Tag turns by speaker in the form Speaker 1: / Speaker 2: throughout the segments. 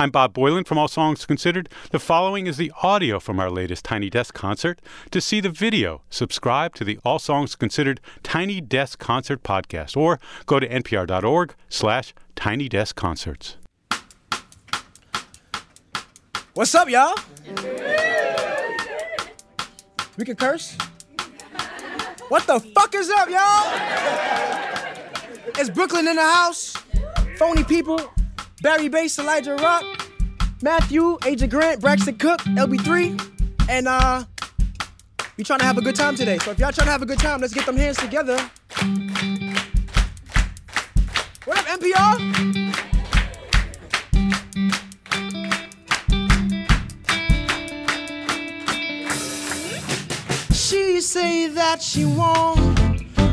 Speaker 1: I'm Bob Boilen from All Songs Considered. The following is the audio from our latest Tiny Desk concert. To see the video, subscribe to the All Songs Considered Tiny Desk Concert podcast or go to npr.org slash tiny desk concerts.
Speaker 2: What's up, y'all? We can curse? What the fuck is up, y'all? It's Brooklyn in the house. Phony people. Bari Bass, Elijah Rock, Matthew, Aja Grant, Braxton Cook, LB3, and uh, we trying to have a good time today. So if y'all trying to have a good time, let's get them hands together. What up, NPR? She say that she want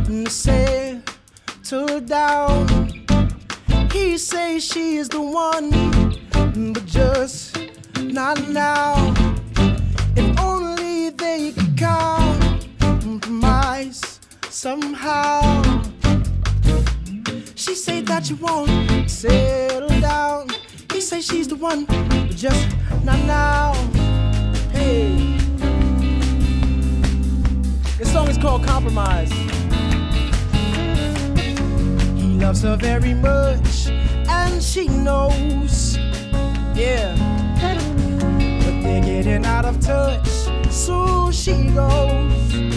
Speaker 2: and say to down. He says she is the one, but just not now. If only they could compromise somehow. She say that you won't settle down. He says she's the one, but just not now. Hey. This song is called Compromise. He loves her very much, she knows. Yeah. But they're getting out of touch, so she goes.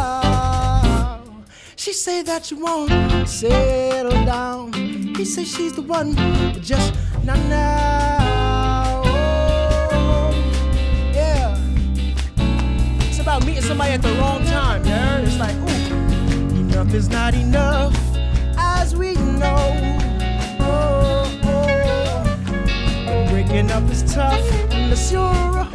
Speaker 2: Say that you won't settle down. He say she's the one, but just not now. Oh, yeah. It's about meeting somebody at the wrong time, yeah. It's like, ooh, enough is not enough, as we know. Oh, oh. oh. Breaking up is tough unless you're a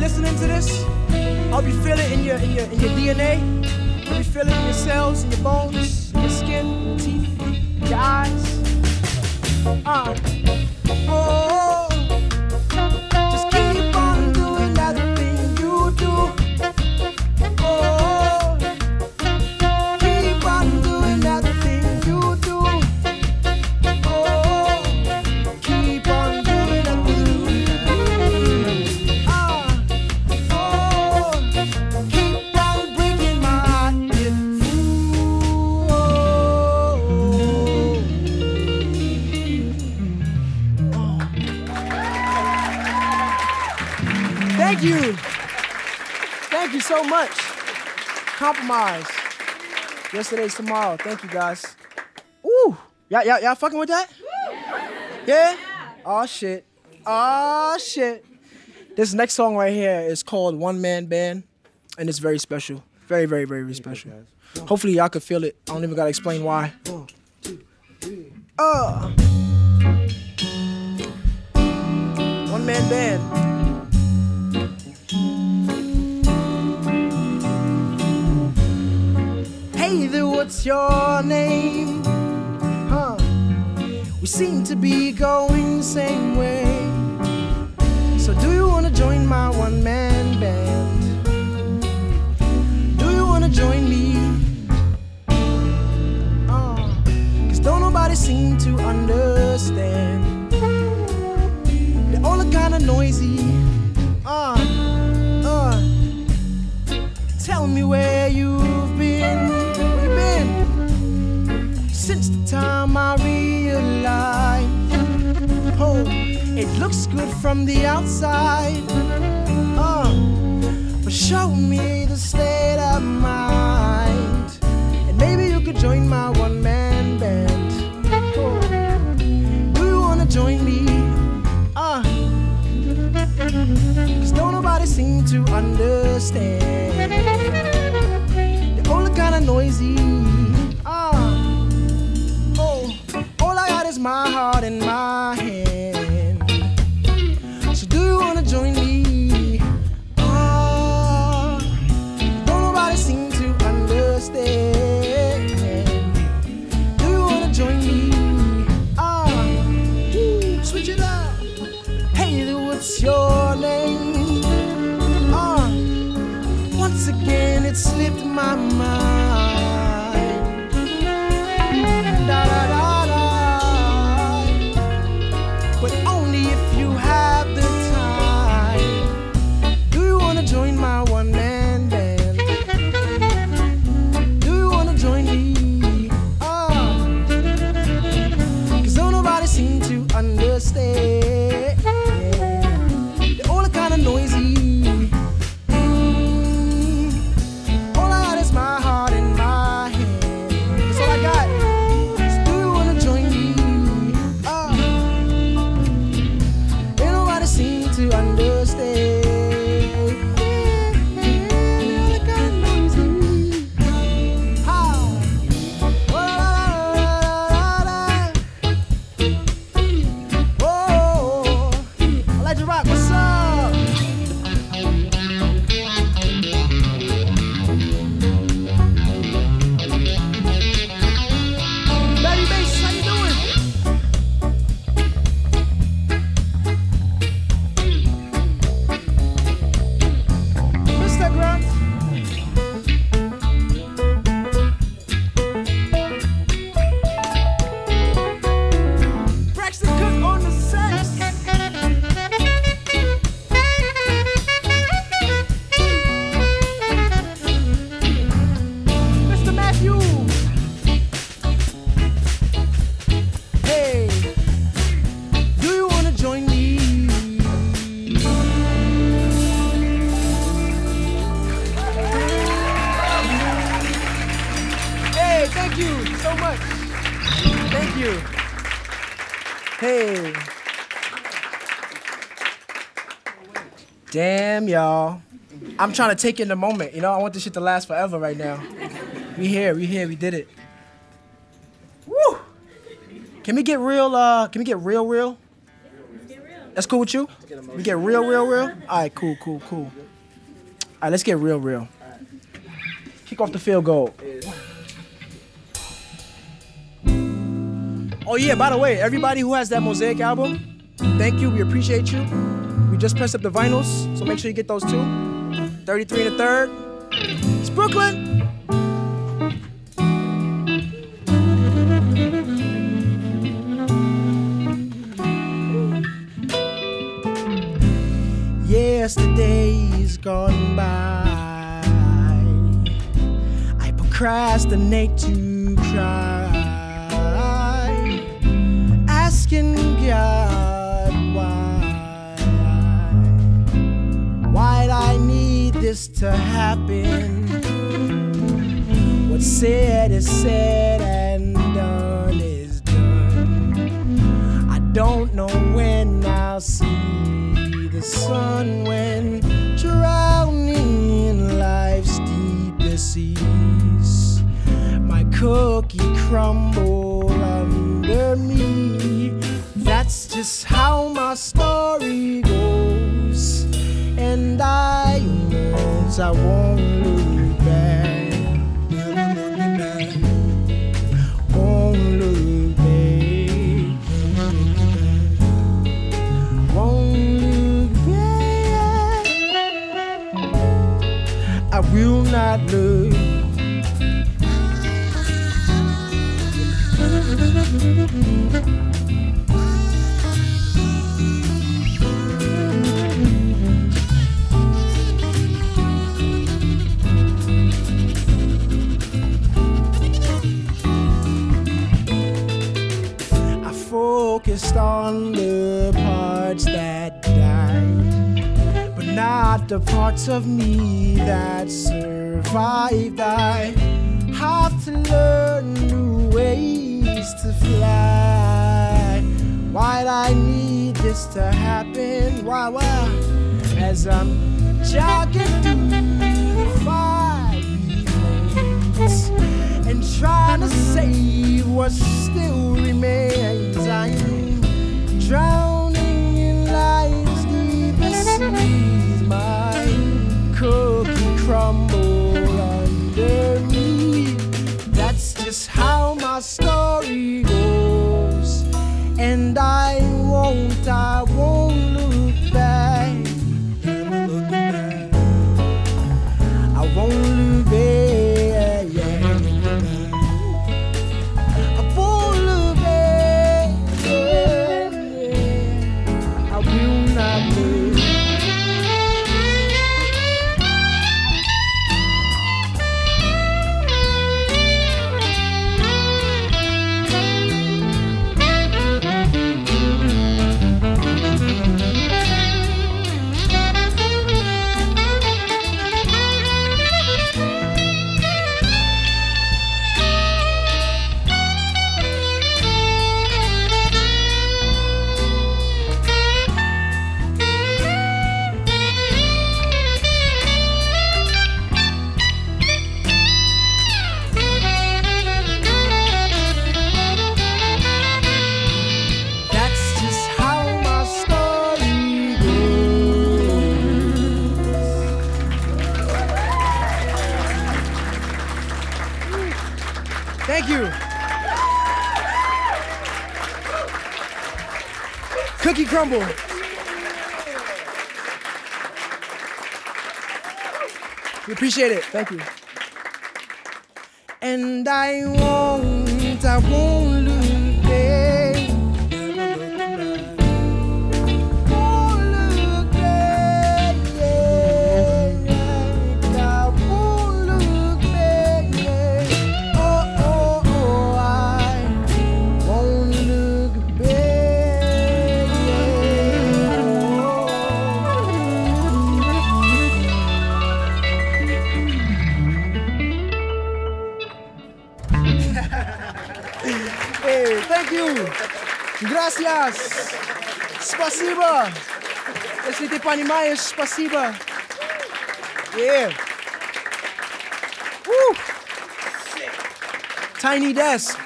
Speaker 2: listening to this. I hope you feel it in your in your in your DNA. I hope you feel it in your cells, in your bones, in your skin, in your teeth, your eyes. Uh. Oh, so much. Compromise. Yesterday's tomorrow. Thank you guys. Ooh. Y'all, y'all, y'all fucking with that? Yeah? Oh shit. Oh shit. This next song right here is called One Man Band, and it's very special. Very, very, very, very special. Hopefully y'all can feel it. I don't even gotta explain why. Uh. Seem to be going the same way. So do you wanna join my one man band? Do you wanna join me? Uh, Cause don't nobody seem to understand. They're all kinda noisy. Uh, uh. Tell me where you've it looks good from the outside. Uh, but show me the state of mind. And maybe you could join my one man band. Oh, do you wanna join me? Uh, Cause don't nobody seem to understand. They're all kinda noisy. Ah, oh, all I got is my heart in my hand. Damn, y'all. I'm trying to take in the moment. You know, I want this shit to last forever right now. We here, we here, we did it. Woo! Can we get real, uh, can we get real, real? That's cool with you? We get real, real, real? Alright, cool, cool, cool. Alright, let's get real, real. Kick off the field goal. Oh yeah, by the way, everybody who has that Mosaic album, thank you. We appreciate you. Just pressed up the vinyls, so make sure you get those too. 33 and a third. It's Brooklyn. Yesterday's gone by. I procrastinate to cry, asking God this to happen. What's said is said and done is done. I don't know when I'll see the sun when drowning in life's deepest seas. My cookie crumble under me. That's just how my story goes. And I I won't look back. Won't look back. Won't look back. I will not look. The parts of me that survived. I have to learn new ways to fly. Why'd I need this to happen? Why, why? As I'm jogging through the flames and trying to save what crumble. We appreciate it. Thank you. And I won't, I won't Спасибо. Если ты понимаешь, спасибо. Yeah. Woo. Tiny Desk.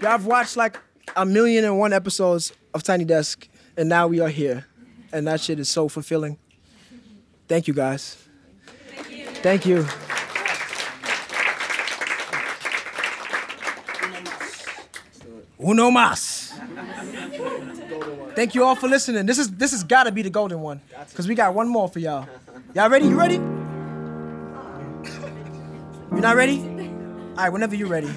Speaker 2: Y'all have watched like a million and one episodes of Tiny Desk, and now we are here. And that shit is so fulfilling. Thank you guys. Thank you. Uno más. Thank you all for listening. This is this has got to be the golden one, cause we got one more for y'all. Y'all ready? You ready? You not ready? All right, whenever you're ready.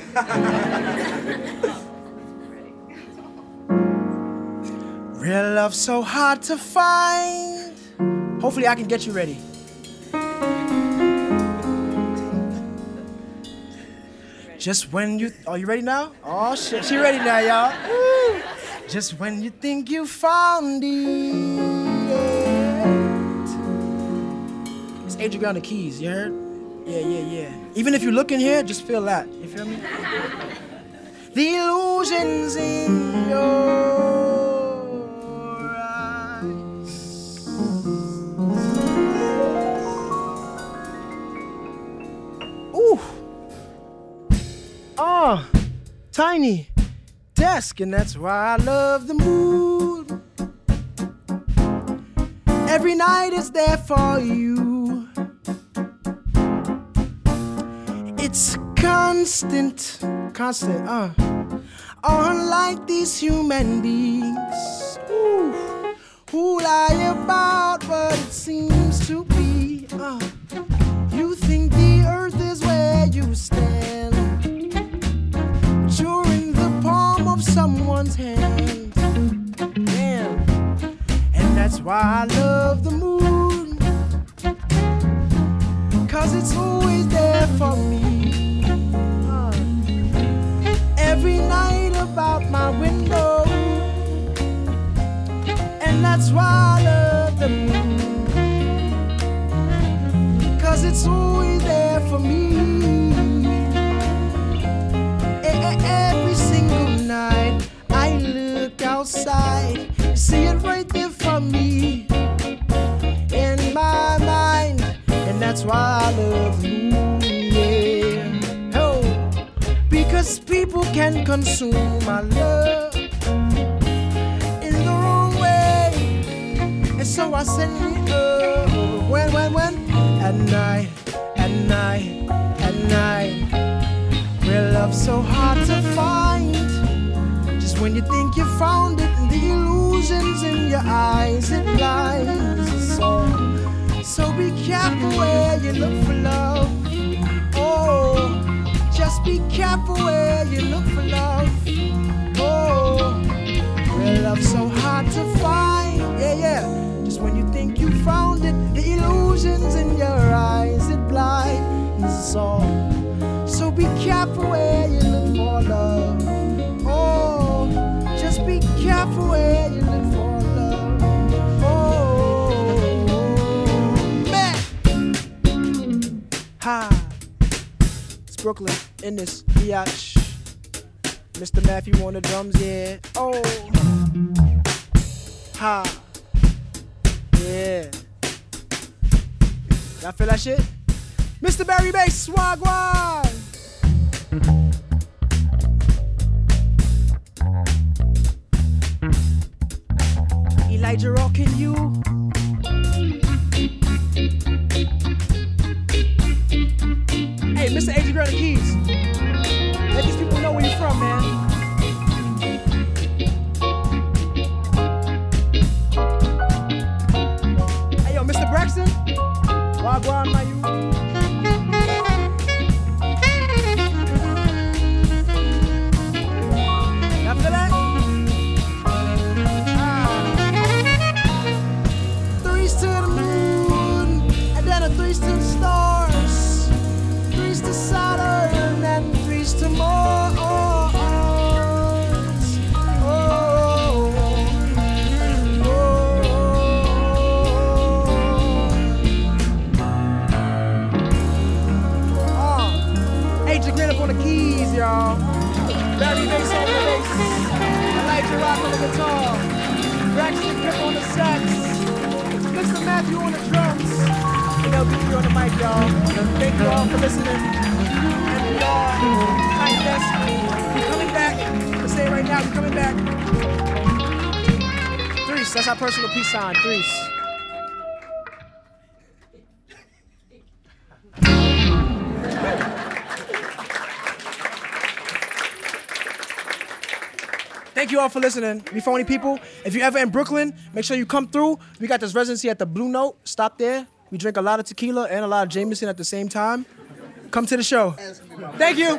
Speaker 2: Real love so hard to find. Hopefully, I can get you ready. Just when you are you ready now? Oh shit, she ready now, y'all. Woo. Just when you think you found it. It's Adrian on the keys, you heard? Yeah, yeah, yeah. Even if you look in here, just feel that. You feel me? the illusions in your eyes. Ooh. Ah, tiny desk, and that's why I love the mood. Every night is there for you. It's constant, constant, uh. Unlike these human beings, ooh, who lie about what it seems to be. Uh, you think the earth is where you stand, that's why I love the moon. That's why I love the. Yeah, oh, because people can consume my love in the wrong way, and so I send it up when, when, when, at night, at night, at night. Real love so hard to find. Just when you think you found it, the illusions in your eyes it lies. So, so be careful where you look for love. Oh, just be careful where you look for love. Oh, real love so hard to find. Yeah, yeah. Just when you think you found it, the illusions in your eyes it blinds. So, so be careful where you look for love. Oh, just be careful where you Brooklyn in this biatch. Mr. Matthew on the drums, yeah. Oh, ha, yeah. Y'all feel that shit? Mr. Bari Bass, Swagwan. Elijah rocking you. Threes to stars. Threes to Saturn, and threes to Mars. On the keys, y'all. Bari Bass on the bass. Elijah Rock on the guitar. Braxton Grip on the sax. Mr. Matthew on the drums. LBG on the mic, y'all. Thank you all for listening. And Tight Desk. We're coming back. Let's say it right now, we're coming back. Threes, that's our personal peace sign. Threes. Thank you all for listening. We phony people. If you're ever in Brooklyn, make sure you come through. We got this residency at the Blue Note. Stop there. We drink a lot of tequila and a lot of Jameson at the same time. Come to the show. Thank you.